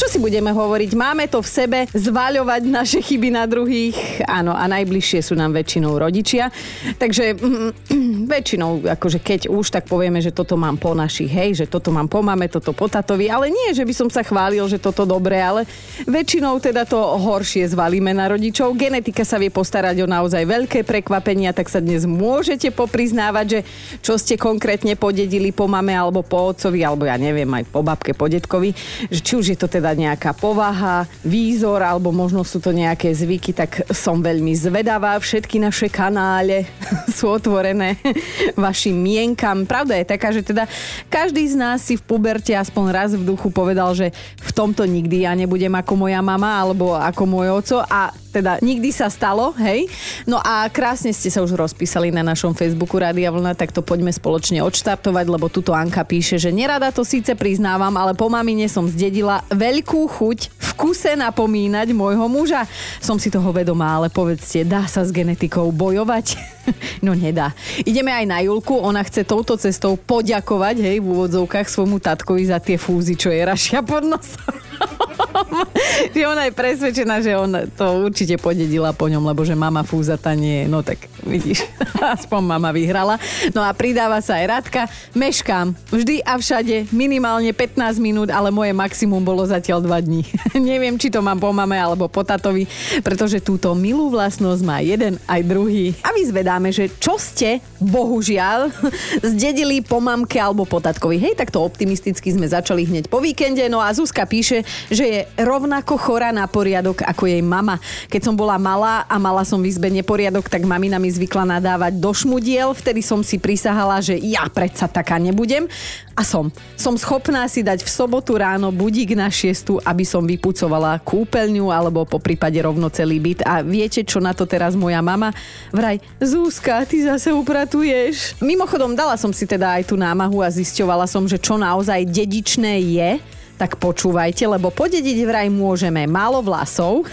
Čo si budeme hovoriť? Máme to v sebe zvaľovať naše chyby na druhých. Áno, a najbližšie sú nám väčšinou rodičia. Takže mm, väčšinou, akože keď už, tak povieme, že toto mám po našich, hej, že toto mám po mame, toto po tatovi. Ale nie, že by som sa chválil, že toto dobre, ale väčšinou teda to horšie zvalíme na rodičov. Genetika sa vie postarať o naozaj veľké prekvapenia, tak sa dnes môžete popriznávať, že čo ste konkrétne podedili po mame alebo po otcovi, alebo ja neviem, aj po babke, po detkovi, že či už je to teda teda nejaká povaha, výzor alebo možno sú to nejaké zvyky, tak som veľmi zvedavá. Všetky naše kanále sú otvorené vašim mienkam. Pravda je taká, že teda každý z nás si v puberte aspoň raz v duchu povedal, že v tomto nikdy ja nebudem ako moja mama alebo ako môj oco a teda nikdy sa stalo, hej. No a krásne ste sa už rozpísali na našom Facebooku Rádia Vlna, tak to poďme spoločne odštartovať, lebo tuto Anka píše, že nerada to síce priznávam, ale po mamine som zdedila veľkú chuť v kuse napomínať môjho muža. Som si toho vedomá, ale povedzte, dá sa s genetikou bojovať? no nedá. Ideme aj na Julku, ona chce touto cestou poďakovať, hej, v úvodzovkách svojmu tatkovi za tie fúzy, čo je rašia pod nosom. že ona je presvedčená, že on to určite podedila po ňom, lebo že mama fúzata nie je. No tak vidíš, aspoň mama vyhrala. No a pridáva sa aj Radka. Meškám vždy a všade minimálne 15 minút, ale moje maximum bolo zatiaľ 2 dní. Neviem, či to mám po mame alebo po tatovi, pretože túto milú vlastnosť má jeden aj druhý. A vyzvedáme, že čo ste, bohužiaľ, zdedili po mamke alebo po tatkovi. Hej, tak to optimisticky sme začali hneď po víkende. No a Zuzka píše, že je rovnako chorá na poriadok ako jej mama. Keď som bola malá a mala som v izbe neporiadok, tak mamina mi zvykla nadávať do šmudiel. Vtedy som si prisahala, že ja predsa taká nebudem. A som. Som schopná si dať v sobotu ráno budík na šiestu, aby som vypucovala kúpeľňu alebo po prípade rovno celý byt. A viete, čo na to teraz moja mama? Vraj, Zúska, ty zase upratuješ. Mimochodom, dala som si teda aj tú námahu a zisťovala som, že čo naozaj dedičné je tak počúvajte, lebo podediť vraj môžeme málo vlasov,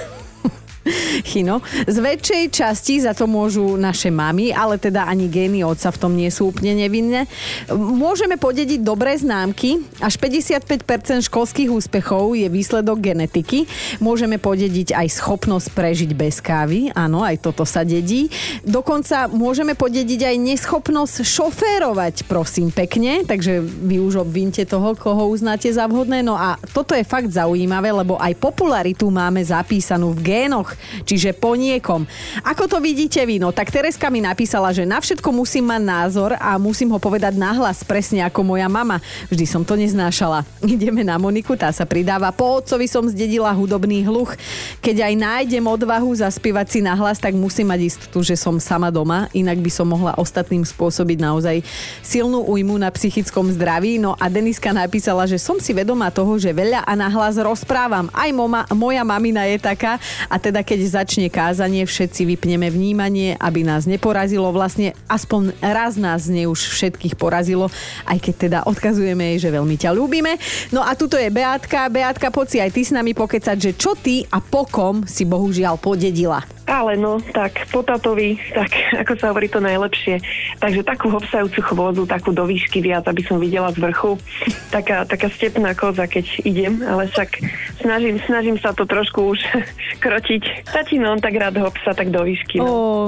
Chino. Z väčšej časti za to môžu naše mamy, ale teda ani gény otca v tom nie sú úplne nevinné. Môžeme podediť dobré známky. Až 55% školských úspechov je výsledok genetiky. Môžeme podediť aj schopnosť prežiť bez kávy. Áno, aj toto sa dedí. Dokonca môžeme podediť aj neschopnosť šoférovať, prosím pekne. Takže vy už obvinte toho, koho uznáte za vhodné. No a toto je fakt zaujímavé, lebo aj popularitu máme zapísanú v génoch čiže po niekom. Ako to vidíte vy? No tak Tereska mi napísala, že na všetko musím mať názor a musím ho povedať nahlas, presne ako moja mama. Vždy som to neznášala. Ideme na Moniku, tá sa pridáva. Po otcovi som zdedila hudobný hluch. Keď aj nájdem odvahu zaspievať si nahlas, tak musím mať istotu, že som sama doma, inak by som mohla ostatným spôsobiť naozaj silnú újmu na psychickom zdraví. No a Deniska napísala, že som si vedomá toho, že veľa a nahlas rozprávam. Aj moma, moja mamina je taká a teda keď začne kázanie, všetci vypneme vnímanie, aby nás neporazilo. Vlastne aspoň raz nás ne už všetkých porazilo, aj keď teda odkazujeme jej, že veľmi ťa ľúbime. No a tuto je Beatka. Beatka, poď si aj ty s nami pokecať, že čo ty a pokom si bohužiaľ podedila. Ale no, tak po tatovi, tak ako sa hovorí to najlepšie. Takže takú hopsajúcu chôdzu, takú do výšky viac, aby som videla z vrchu. Taká, taká stepná koza, keď idem, ale však snažím, snažím sa to trošku už krotiť. Tatino, on tak rád hopsa, tak do výšky. No. Oh,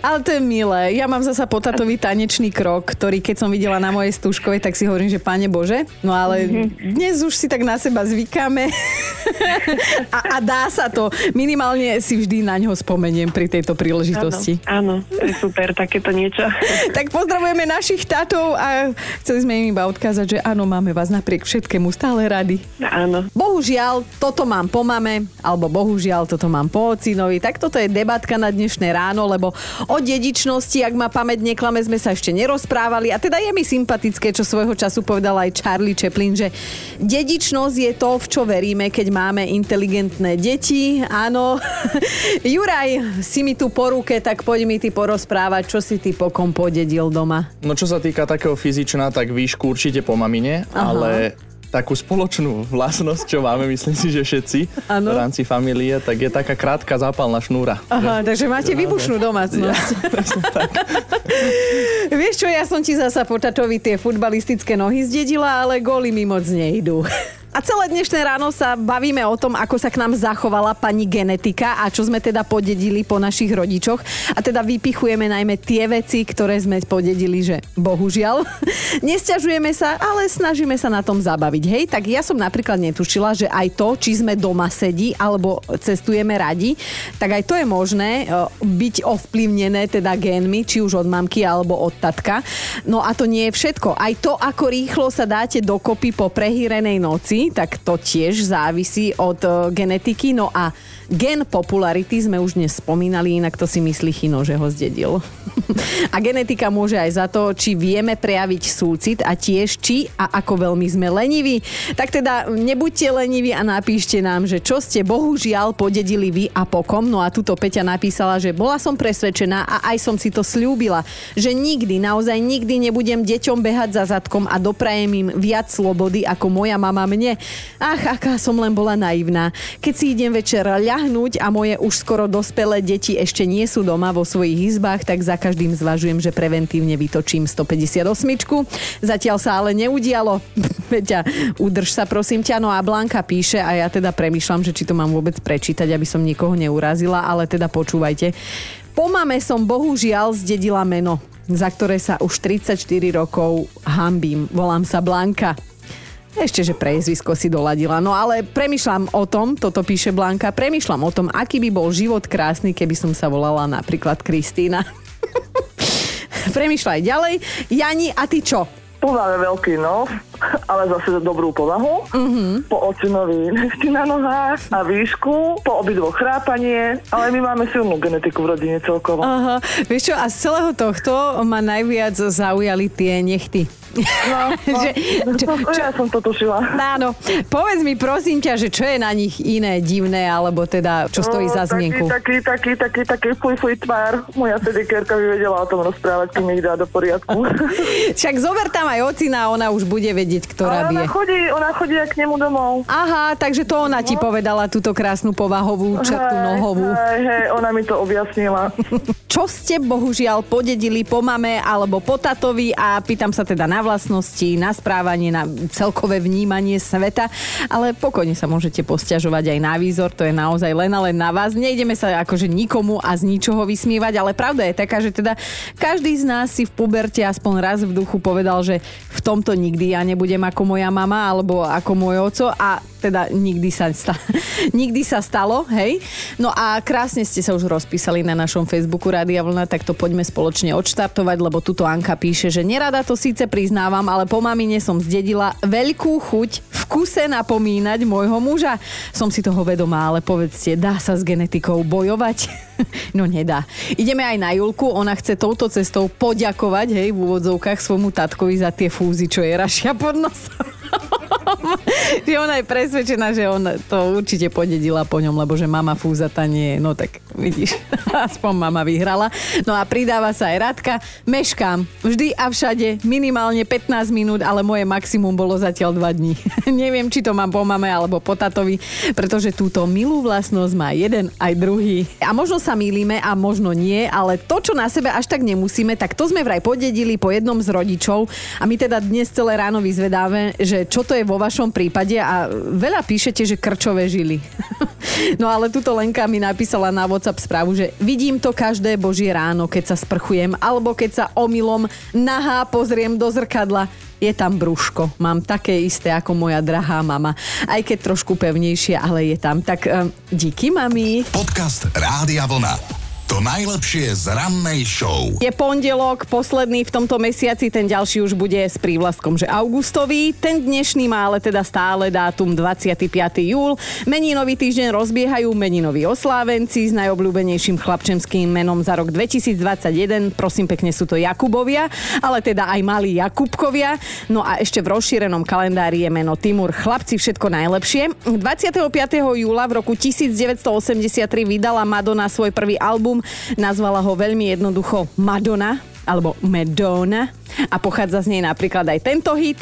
ale to je milé. Ja mám zasa po tatovi tanečný krok, ktorý keď som videla na mojej stúškovej, tak si hovorím, že páne Bože. No ale mm-hmm. dnes už si tak na seba zvykáme a, a dá sa to. Minimálne si vždy na ňo spomeniem pri tejto príležitosti. Áno, áno super, takéto niečo. tak pozdravujeme našich tatov a chceli sme im iba odkázať, že áno, máme vás napriek všetkému stále rady. Áno. Bohužiaľ, toto mám po mame, alebo bohužiaľ, toto mám po ocinovi. Tak toto je debatka na dnešné ráno, lebo o dedičnosti, ak ma pamäť neklame, sme sa ešte nerozprávali. A teda je mi sympatické, čo svojho času povedal aj Charlie Chaplin, že dedičnosť je to, v čo veríme, keď máme inteligentné deti. Áno. Juraj, si mi tu po ruke, tak poď mi ty porozprávať, čo si ty pokom podedil doma. No čo sa týka takého fyzičná, tak výšku určite po mamine, Aha. ale takú spoločnú vlastnosť, čo máme, myslím si, že všetci ano. v rámci familie, tak je taká krátka zápalná šnúra. Aha, že, takže máte výbušnú domácnosť. Ja, Vieš čo, ja som ti zasa po tatovi tie futbalistické nohy zdedila, ale góly mi moc nejdú. A celé dnešné ráno sa bavíme o tom, ako sa k nám zachovala pani genetika a čo sme teda podedili po našich rodičoch. A teda vypichujeme najmä tie veci, ktoré sme podedili, že bohužiaľ. Nesťažujeme sa, ale snažíme sa na tom zabaviť. Hej, tak ja som napríklad netušila, že aj to, či sme doma sedí alebo cestujeme radi, tak aj to je možné e, byť ovplyvnené teda génmi, či už od mamky alebo od tatka. No a to nie je všetko. Aj to, ako rýchlo sa dáte dokopy po prehýrenej noci, tak to tiež závisí od e, genetiky. No a gen popularity sme už dnes spomínali, inak to si myslí Chino, že ho zdedil. a genetika môže aj za to, či vieme prejaviť súcit a tiež či a ako veľmi sme leniví. Tak teda nebuďte leniví a napíšte nám, že čo ste bohužiaľ podedili vy a pokom. No a tuto Peťa napísala, že bola som presvedčená a aj som si to slúbila, že nikdy, naozaj nikdy nebudem deťom behať za zadkom a doprajem im viac slobody ako moja mama mne. Ach, aká som len bola naivná. Keď si idem večer ľahnúť a moje už skoro dospelé deti ešte nie sú doma vo svojich izbách, tak za každým zvažujem, že preventívne vytočím 158. Zatiaľ sa ale neudialo. Peťa, udrž sa prosím ťa. No a Blanka píše a ja teda premyšľam, že či to mám vôbec prečítať, aby som nikoho neurazila, ale teda počúvajte. Po mame som bohužiaľ zdedila meno, za ktoré sa už 34 rokov hambím. Volám sa Blanka. Ešte, že prezvisko si doladila. No ale premyšľam o tom, toto píše Blanka, premyšľam o tom, aký by bol život krásny, keby som sa volala napríklad Kristýna. Premýšľaj ďalej. Jani, a ty čo? Tu máme veľký nos, ale zase dobrú povahu. Mm-hmm. Po ocinovi nechty na nohách a výšku, po obidvoch chrápanie, ale my máme silnú genetiku v rodine celkovo. Aha. Vieš čo, a z celého tohto ma najviac zaujali tie nechty. No, no, že, čo, čo, ja som to tušila. Áno. Povedz mi prosím ťa, že čo je na nich iné, divné, alebo teda čo stojí no, za zmienku? Taký, taký, taký, taký, fuj, fuj tvár. Moja sedikérka by vedela o tom rozprávať, kým ich dá do poriadku. Však zober tam aj ocina, ona už bude vedieť, ktorá ona chodí, ona chodí k nemu domov. Aha, takže to ona no. ti povedala túto krásnu povahovú črtu nohovú. Hej, hej, ona mi to objasnila. čo ste bohužiaľ podedili po mame alebo po tatovi a pýtam sa teda na vlastnosti, na správanie, na celkové vnímanie sveta, ale pokojne sa môžete posťažovať aj na výzor, to je naozaj len a len na vás. Nejdeme sa akože nikomu a z ničoho vysmievať, ale pravda je taká, že teda každý z nás si v puberte aspoň raz v duchu povedal, že v tomto nikdy ja nebudem ako moja mama alebo ako môj oco a teda nikdy sa, sta- nikdy sa stalo, hej. No a krásne ste sa už rozpísali na našom Facebooku Rádia Vlna, tak to poďme spoločne odštartovať, lebo tuto Anka píše, že nerada to síce priznávam, ale po mamine som zdedila veľkú chuť kuse napomínať môjho muža. Som si toho vedomá, ale povedzte, dá sa s genetikou bojovať? no nedá. Ideme aj na Julku, ona chce touto cestou poďakovať, hej, v úvodzovkách svojmu tatkovi za tie fúzy, čo je rašia pod nosom. že ona je presvedčená, že on to určite podedila po ňom, lebo že mama fúzata nie. No tak vidíš, aspoň mama vyhrala. No a pridáva sa aj Radka. Meškám vždy a všade minimálne 15 minút, ale moje maximum bolo zatiaľ 2 dní. Neviem, či to mám po mame alebo po tatovi, pretože túto milú vlastnosť má jeden aj druhý. A možno sa mýlime a možno nie, ale to, čo na sebe až tak nemusíme, tak to sme vraj podedili po jednom z rodičov a my teda dnes celé ráno vyzvedáme, že čo to je vo vašom prípade a veľa píšete, že krčové žily. no ale tuto Lenka mi napísala na WhatsApp správu, že vidím to každé božie ráno, keď sa sprchujem, alebo keď sa omylom nahá pozriem do zrkadla je tam brúško. Mám také isté ako moja drahá mama. Aj keď trošku pevnejšie, ale je tam. Tak um, díky, mami. Podcast Rádia Vlna. To najlepšie z rannej show. Je pondelok, posledný v tomto mesiaci, ten ďalší už bude s prívlastkom, že augustový. Ten dnešný má ale teda stále dátum 25. júl. Meninový týždeň rozbiehajú meninoví oslávenci s najobľúbenejším chlapčenským menom za rok 2021. Prosím pekne, sú to Jakubovia, ale teda aj malí Jakubkovia. No a ešte v rozšírenom kalendári je meno Timur. Chlapci, všetko najlepšie. 25. júla v roku 1983 vydala Madonna svoj prvý album Nazvala ho veľmi jednoducho Madonna alebo Madonna a pochádza z nej napríklad aj tento hit.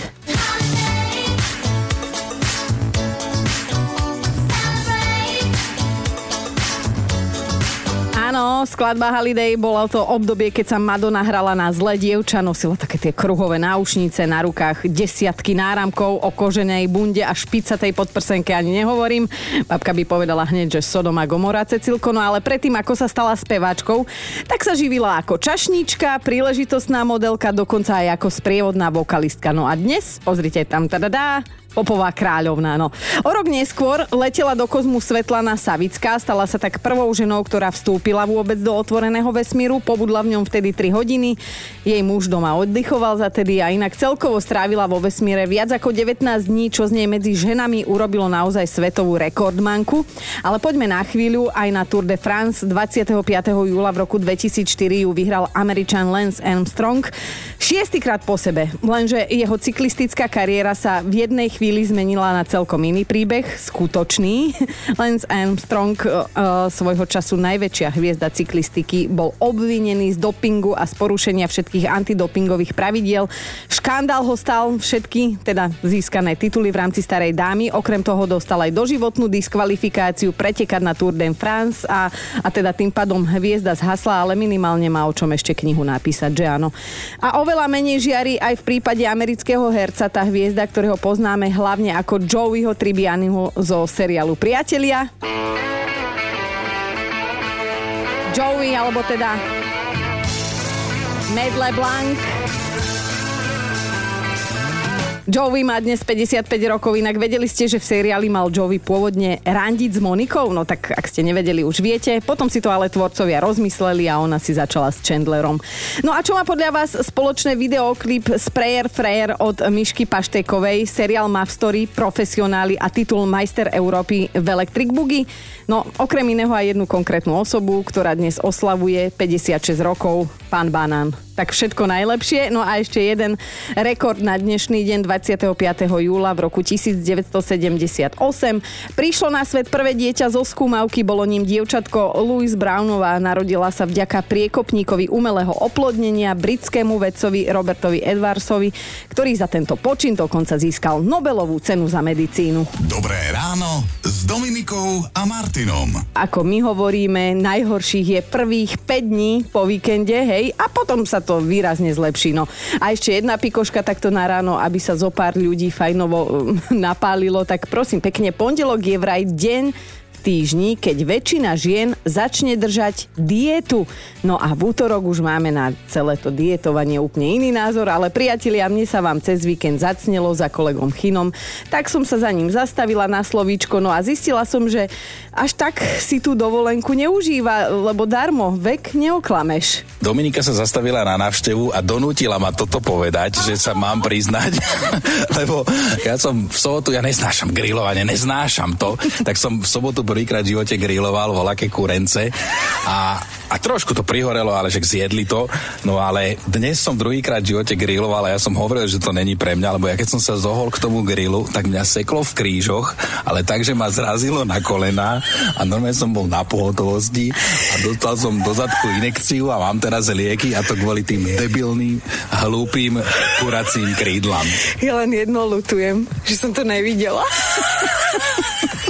Áno, skladba Holiday bolo to obdobie, keď sa Madonna hrala na zle dievča, nosila také tie kruhové náušnice na rukách, desiatky náramkov o koženej bunde a špica tej podprsenke ani nehovorím. Babka by povedala hneď, že Sodom a Gomora Cecilko, no ale predtým, ako sa stala speváčkou, tak sa živila ako čašníčka, príležitostná modelka, dokonca aj ako sprievodná vokalistka. No a dnes, pozrite tam, tada, Popová kráľovná, no. O rok neskôr letela do kozmu Svetlana Savická, stala sa tak prvou ženou, ktorá vstúpila vôbec do otvoreného vesmíru, pobudla v ňom vtedy 3 hodiny, jej muž doma oddychoval za tedy a inak celkovo strávila vo vesmíre viac ako 19 dní, čo z nej medzi ženami urobilo naozaj svetovú rekordmanku. Ale poďme na chvíľu aj na Tour de France. 25. júla v roku 2004 ju vyhral Američan Lance Armstrong. Šiestýkrát po sebe, lenže jeho cyklistická kariéra sa v jednej chvíli zmenila na celkom iný príbeh, skutočný. Lance Armstrong, uh, svojho času najväčšia hviezda cyklistiky, bol obvinený z dopingu a z porušenia všetkých antidopingových pravidiel. Škandál ho stal všetky, teda získané tituly v rámci starej dámy. Okrem toho dostal aj doživotnú diskvalifikáciu pretekať na Tour de France a, a teda tým pádom hviezda zhasla, ale minimálne má o čom ešte knihu napísať, že áno. A oveľa menej žiari aj v prípade amerického herca, tá hviezda, ktorého poznáme hlavne ako Joeyho Tribianiho zo seriálu Priatelia. Joey, alebo teda Ned LeBlanc Joey má dnes 55 rokov, inak vedeli ste, že v seriáli mal Joey pôvodne randiť s Monikou? No tak ak ste nevedeli, už viete. Potom si to ale tvorcovia rozmysleli a ona si začala s Chandlerom. No a čo má podľa vás spoločné videoklip Sprayer Frayer od Myšky Paštekovej, seriál má v story profesionáli a titul Majster Európy v Electric Boogie? No, okrem iného aj jednu konkrétnu osobu, ktorá dnes oslavuje 56 rokov, pán Banán tak všetko najlepšie. No a ešte jeden rekord na dnešný deň 25. júla v roku 1978. Prišlo na svet prvé dieťa zo skúmavky, bolo ním dievčatko Louise Brownová. Narodila sa vďaka priekopníkovi umelého oplodnenia britskému vedcovi Robertovi Edwardsovi, ktorý za tento počin dokonca získal Nobelovú cenu za medicínu. Dobré ráno s Dominikou a Martinom. Ako my hovoríme, najhorších je prvých 5 dní po víkende, hej, a potom sa to to výrazne zlepší. No. A ešte jedna pikoška takto na ráno, aby sa zo pár ľudí fajnovo napálilo, tak prosím pekne, pondelok je vraj deň týždni, keď väčšina žien začne držať dietu. No a v útorok už máme na celé to dietovanie úplne iný názor, ale priatelia, mne sa vám cez víkend zacnelo za kolegom Chinom, tak som sa za ním zastavila na slovíčko, no a zistila som, že až tak si tú dovolenku neužíva, lebo darmo, vek neoklameš. Dominika sa zastavila na návštevu a donútila ma toto povedať, že sa mám priznať, lebo ja som v sobotu, ja neznášam grilovanie, neznášam to, tak som v sobotu prvýkrát v živote griloval voľaké kurence a, a trošku to prihorelo, ale že zjedli to. No ale dnes som druhýkrát v živote griloval a ja som hovoril, že to není pre mňa, lebo ja keď som sa zohol k tomu grilu, tak mňa seklo v krížoch, ale tak, že ma zrazilo na kolena a normálne som bol na pohotovosti a dostal som do zadku inekciu a mám teraz lieky a to kvôli tým debilným, hlúpým kuracím krídlam. Ja len jedno lutujem, že som to nevidela.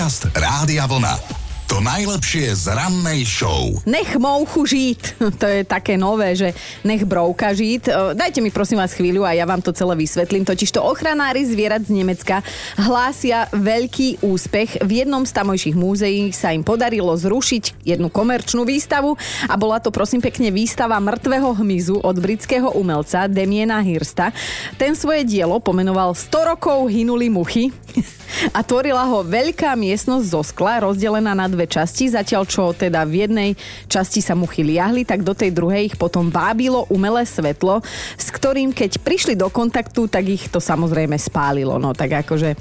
Podcast Rádia Vlna. To najlepšie z rannej show. Nech mouchu žít. To je také nové, že nech brouka žít. E, dajte mi prosím vás chvíľu a ja vám to celé vysvetlím. Totiž to ochranári zvierat z Nemecka hlásia veľký úspech. V jednom z tamojších múzeí sa im podarilo zrušiť jednu komerčnú výstavu a bola to prosím pekne výstava mŕtvého hmyzu od britského umelca Demiena Hirsta. Ten svoje dielo pomenoval 100 rokov hynuli muchy a tvorila ho veľká miestnosť zo skla rozdelená na dve časti, zatiaľ čo teda v jednej časti sa muchy liahli, tak do tej druhej ich potom vábilo umelé svetlo, s ktorým keď prišli do kontaktu, tak ich to samozrejme spálilo. No tak akože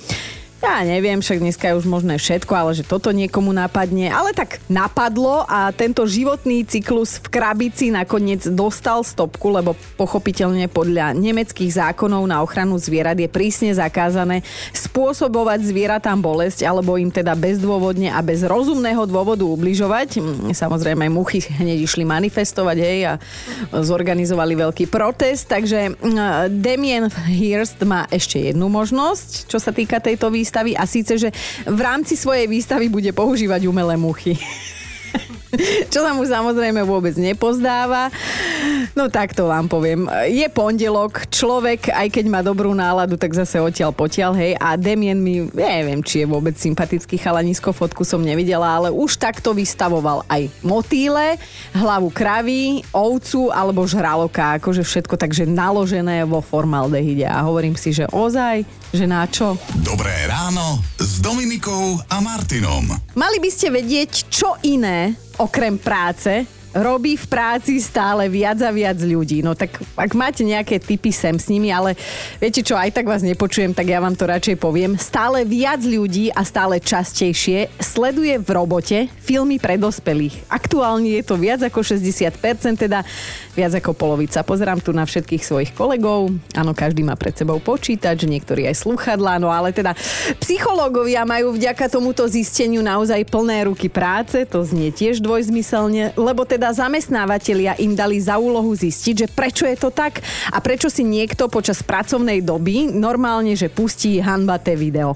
ja neviem, však dneska je už možné všetko, ale že toto niekomu napadne. Ale tak napadlo a tento životný cyklus v krabici nakoniec dostal stopku, lebo pochopiteľne podľa nemeckých zákonov na ochranu zvierat je prísne zakázané spôsobovať zvieratám bolesť alebo im teda bezdôvodne a bez rozumného dôvodu ubližovať. Mm, samozrejme, muchy hneď išli manifestovať hej, a zorganizovali veľký protest, takže mm, Damien Hirst má ešte jednu možnosť, čo sa týka tejto výstavy výstavy a síce, že v rámci svojej výstavy bude používať umelé muchy. Čo sa mu samozrejme vôbec nepozdáva. No tak to vám poviem. Je pondelok, človek, aj keď má dobrú náladu, tak zase odtiaľ potiaľ, hej. A Demien mi, neviem, či je vôbec sympatický chalanisko, fotku som nevidela, ale už takto vystavoval aj motýle, hlavu kravy, ovcu alebo žraloka. Akože všetko takže naložené vo formaldehyde. A hovorím si, že ozaj, že na čo? Dobré ráno s Dominikou a Martinom. Mali by ste vedieť, čo iné okrem práce robí v práci stále viac a viac ľudí. No tak ak máte nejaké typy sem s nimi, ale viete čo, aj tak vás nepočujem, tak ja vám to radšej poviem. Stále viac ľudí a stále častejšie sleduje v robote filmy pre dospelých. Aktuálne je to viac ako 60%, teda viac ako polovica. Pozerám tu na všetkých svojich kolegov. Áno, každý má pred sebou počítač, niektorí aj sluchadlá, no ale teda psychológovia majú vďaka tomuto zisteniu naozaj plné ruky práce, to znie tiež dvojzmyselne, lebo teda teda zamestnávateľia im dali za úlohu zistiť, že prečo je to tak a prečo si niekto počas pracovnej doby normálne, že pustí hanbaté video.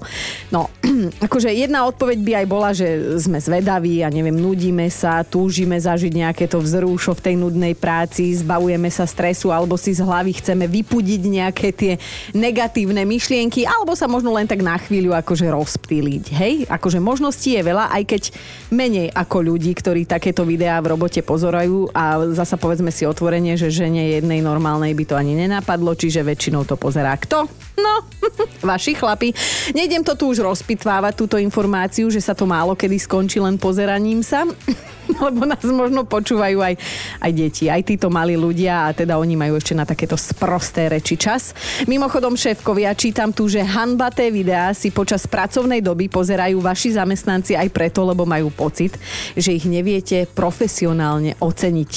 No, akože jedna odpoveď by aj bola, že sme zvedaví a neviem, nudíme sa, túžime zažiť nejaké to vzrúšo v tej nudnej práci, zbavujeme sa stresu alebo si z hlavy chceme vypudiť nejaké tie negatívne myšlienky alebo sa možno len tak na chvíľu akože rozptýliť. Hej, akože možností je veľa, aj keď menej ako ľudí, ktorí takéto videá v robote pozorajú a zasa povedzme si otvorenie, že žene jednej normálnej by to ani nenapadlo, čiže väčšinou to pozerá kto? No, vaši chlapi. Nejdem to tu už rozpitvávať, túto informáciu, že sa to málo kedy skončí len pozeraním sa, lebo nás možno počúvajú aj, aj deti, aj títo malí ľudia a teda oni majú ešte na takéto sprosté reči čas. Mimochodom, šéfkovia, čítam tu, že hanbaté videá si počas pracovnej doby pozerajú vaši zamestnanci aj preto, lebo majú pocit, že ich neviete profesionálne oceniť.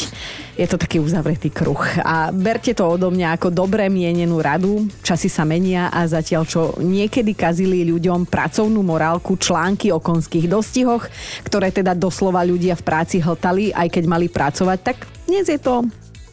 Je to taký uzavretý kruh. A berte to odo mňa ako dobre mienenú radu. Časy sa menia a zatiaľ čo niekedy kazili ľuďom pracovnú morálku články o konských dostihoch, ktoré teda doslova ľudia v práci hltali, aj keď mali pracovať, tak dnes je to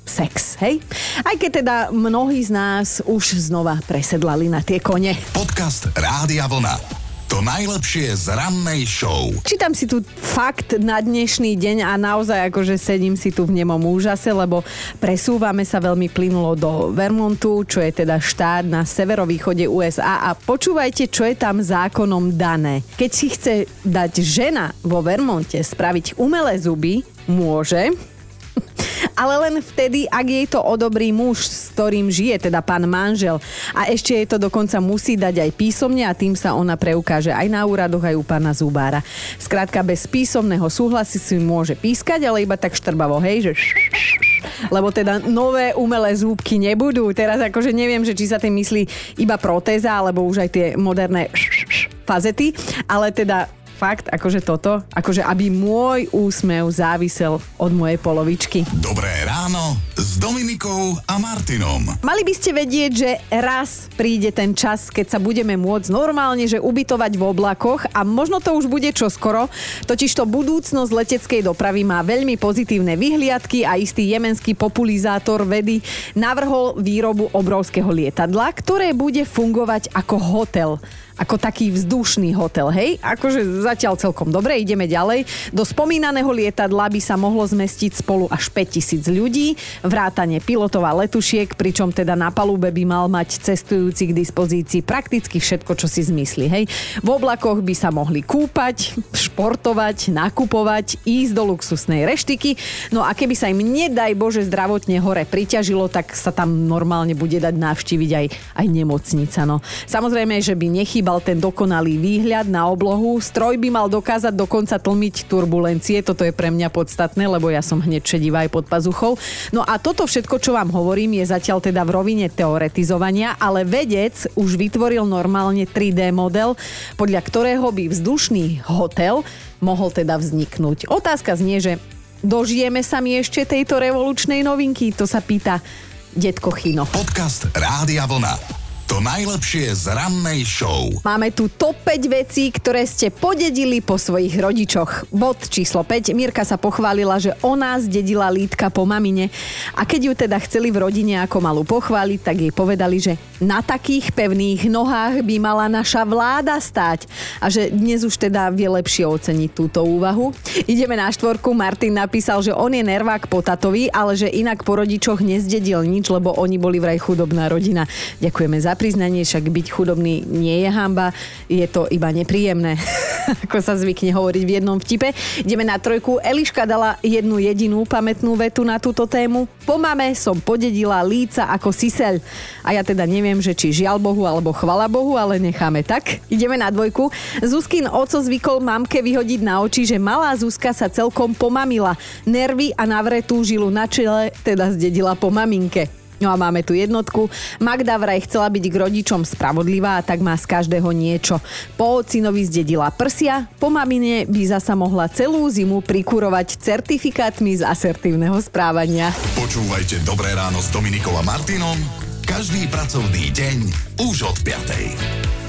sex, hej? Aj keď teda mnohí z nás už znova presedlali na tie kone. Podcast Rádia Vlna. To najlepšie z rannej show. Čítam si tu fakt na dnešný deň a naozaj akože sedím si tu v nemom úžase, lebo presúvame sa veľmi plynulo do Vermontu, čo je teda štát na severovýchode USA a počúvajte, čo je tam zákonom dané. Keď si chce dať žena vo Vermonte spraviť umelé zuby, môže, ale len vtedy, ak jej to odobrí muž, s ktorým žije, teda pán manžel. A ešte jej to dokonca musí dať aj písomne a tým sa ona preukáže aj na úradoch, aj u pána Zubára. Skrátka, bez písomného súhlasy si môže pískať, ale iba tak štrbavo, hej, že lebo teda nové umelé zúbky nebudú. Teraz akože neviem, že či sa tým myslí iba protéza, alebo už aj tie moderné fazety, ale teda fakt, akože toto, akože aby môj úsmev závisel od mojej polovičky. Dobré ráno s Dominikou a Martinom. Mali by ste vedieť, že raz príde ten čas, keď sa budeme môcť normálne, že ubytovať v oblakoch a možno to už bude čoskoro, totižto budúcnosť leteckej dopravy má veľmi pozitívne vyhliadky a istý jemenský populizátor vedy navrhol výrobu obrovského lietadla, ktoré bude fungovať ako hotel ako taký vzdušný hotel, hej? Akože zatiaľ celkom dobre, ideme ďalej. Do spomínaného lietadla by sa mohlo zmestiť spolu až 5000 ľudí, vrátane pilotov letušiek, pričom teda na palube by mal mať cestujúci k dispozícii prakticky všetko, čo si zmysli, hej? V oblakoch by sa mohli kúpať, športovať, nakupovať, ísť do luxusnej reštiky, no a keby sa im nedaj Bože zdravotne hore priťažilo, tak sa tam normálne bude dať navštíviť aj, aj nemocnica, no. Samozrejme, že by nechýbalo chýbal ten dokonalý výhľad na oblohu. Stroj by mal dokázať dokonca tlmiť turbulencie, toto je pre mňa podstatné, lebo ja som hneď šedivá aj pod pazuchou. No a toto všetko, čo vám hovorím, je zatiaľ teda v rovine teoretizovania, ale vedec už vytvoril normálne 3D model, podľa ktorého by vzdušný hotel mohol teda vzniknúť. Otázka znie, že dožijeme sa mi ešte tejto revolučnej novinky? To sa pýta detko Chino. Podcast Rádia Vlna. To najlepšie z rannej show. Máme tu top 5 vecí, ktoré ste podedili po svojich rodičoch. Bod číslo 5. Mirka sa pochválila, že ona zdedila lítka po mamine. A keď ju teda chceli v rodine ako malú pochváliť, tak jej povedali, že na takých pevných nohách by mala naša vláda stáť. A že dnes už teda vie lepšie oceniť túto úvahu. Ideme na štvorku. Martin napísal, že on je nervák po tatovi, ale že inak po rodičoch nezdedil nič, lebo oni boli vraj chudobná rodina. Ďakujeme za priznanie, však byť chudobný nie je hamba, je to iba nepríjemné, ako sa zvykne hovoriť v jednom vtipe. Ideme na trojku. Eliška dala jednu jedinú pamätnú vetu na túto tému. Po mame som podedila líca ako sisel. A ja teda neviem, že či žiaľ Bohu alebo chvala Bohu, ale necháme tak. Ideme na dvojku. Zuzkin oco zvykol mamke vyhodiť na oči, že malá Zuzka sa celkom pomamila. Nervy a navretú žilu na čele teda zdedila po maminke. No a máme tu jednotku. Magda vraj chcela byť k rodičom spravodlivá tak má z každého niečo. Po ocinovi zdedila prsia, po mamine by zasa mohla celú zimu prikurovať certifikátmi z asertívneho správania. Počúvajte Dobré ráno s Dominikom a Martinom každý pracovný deň už od 5.